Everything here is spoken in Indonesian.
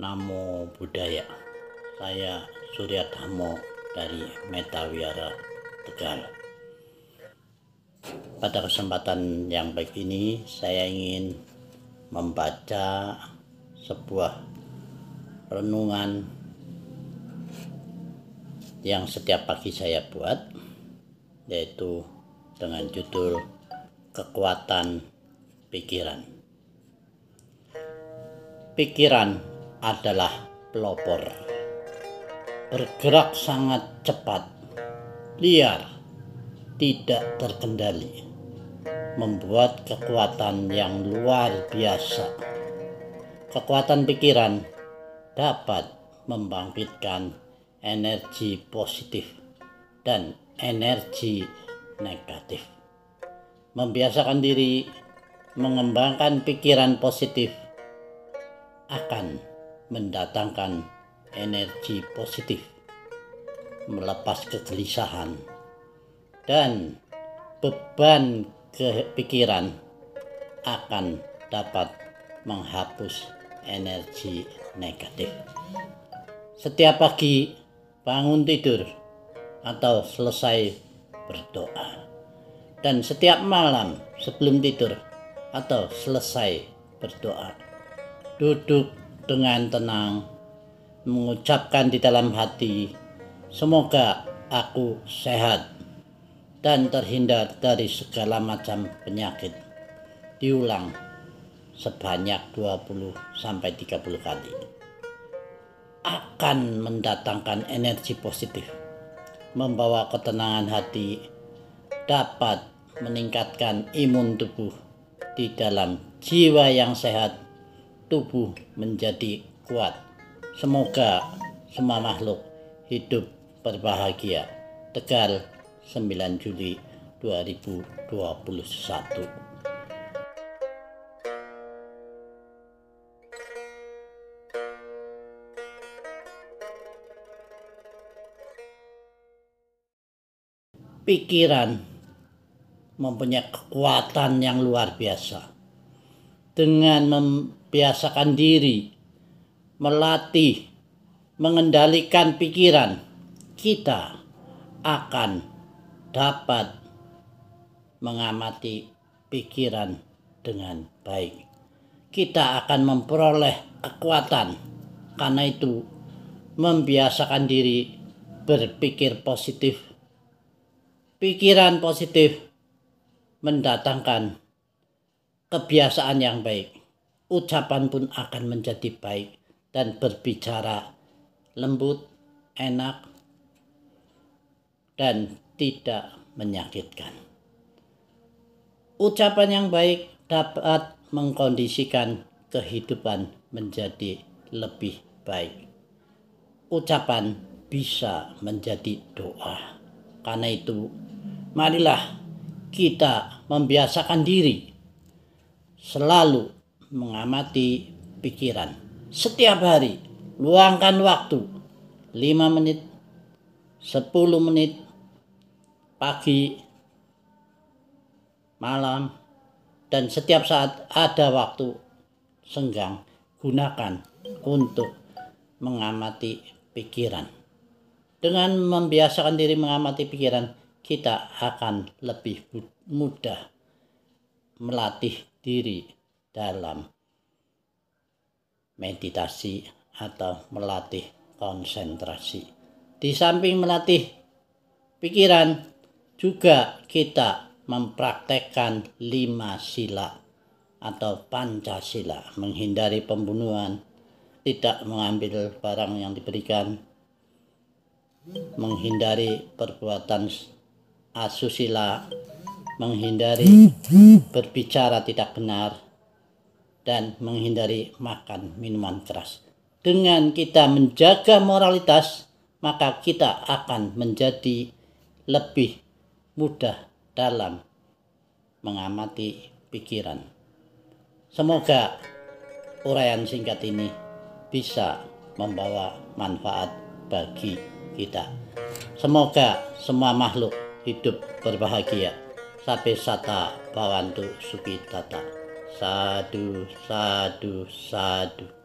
Namo Buddhaya. Saya Surya Dhammo dari Metawiara Tegal. Pada kesempatan yang baik ini saya ingin membaca sebuah renungan yang setiap pagi saya buat yaitu dengan judul kekuatan pikiran. Pikiran adalah pelopor. Bergerak sangat cepat, liar, tidak terkendali. Membuat kekuatan yang luar biasa. Kekuatan pikiran dapat membangkitkan energi positif dan energi negatif. Membiasakan diri mengembangkan pikiran positif akan mendatangkan energi positif, melepas kegelisahan, dan beban kepikiran akan dapat menghapus energi negatif. Setiap pagi bangun tidur atau selesai berdoa. Dan setiap malam sebelum tidur atau selesai berdoa. Duduk dengan tenang, mengucapkan di dalam hati, semoga aku sehat dan terhindar dari segala macam penyakit. Diulang sebanyak 20 sampai 30 kali. Akan mendatangkan energi positif, membawa ketenangan hati, dapat meningkatkan imun tubuh di dalam jiwa yang sehat tubuh menjadi kuat. Semoga semua makhluk hidup berbahagia. Tegal 9 Juli 2021. Pikiran mempunyai kekuatan yang luar biasa dengan membiasakan diri, melatih, mengendalikan pikiran, kita akan dapat mengamati pikiran dengan baik. Kita akan memperoleh kekuatan, karena itu membiasakan diri berpikir positif. Pikiran positif mendatangkan kebiasaan yang baik, ucapan pun akan menjadi baik dan berbicara lembut, enak, dan tidak menyakitkan. Ucapan yang baik dapat mengkondisikan kehidupan menjadi lebih baik. Ucapan bisa menjadi doa. Karena itu, marilah kita membiasakan diri selalu mengamati pikiran. Setiap hari, luangkan waktu 5 menit, 10 menit, pagi, malam, dan setiap saat ada waktu senggang, gunakan untuk mengamati pikiran. Dengan membiasakan diri mengamati pikiran, kita akan lebih mudah melatih diri dalam meditasi atau melatih konsentrasi. Di samping melatih pikiran, juga kita mempraktekkan lima sila atau pancasila, menghindari pembunuhan, tidak mengambil barang yang diberikan, menghindari perbuatan asusila, menghindari berbicara tidak benar, dan menghindari makan minuman keras. Dengan kita menjaga moralitas, maka kita akan menjadi lebih mudah dalam mengamati pikiran. Semoga uraian singkat ini bisa membawa manfaat bagi kita. Semoga semua makhluk hidup berbahagia. Sabe sata bawantu suki tata. Sadu, sadu, sadu.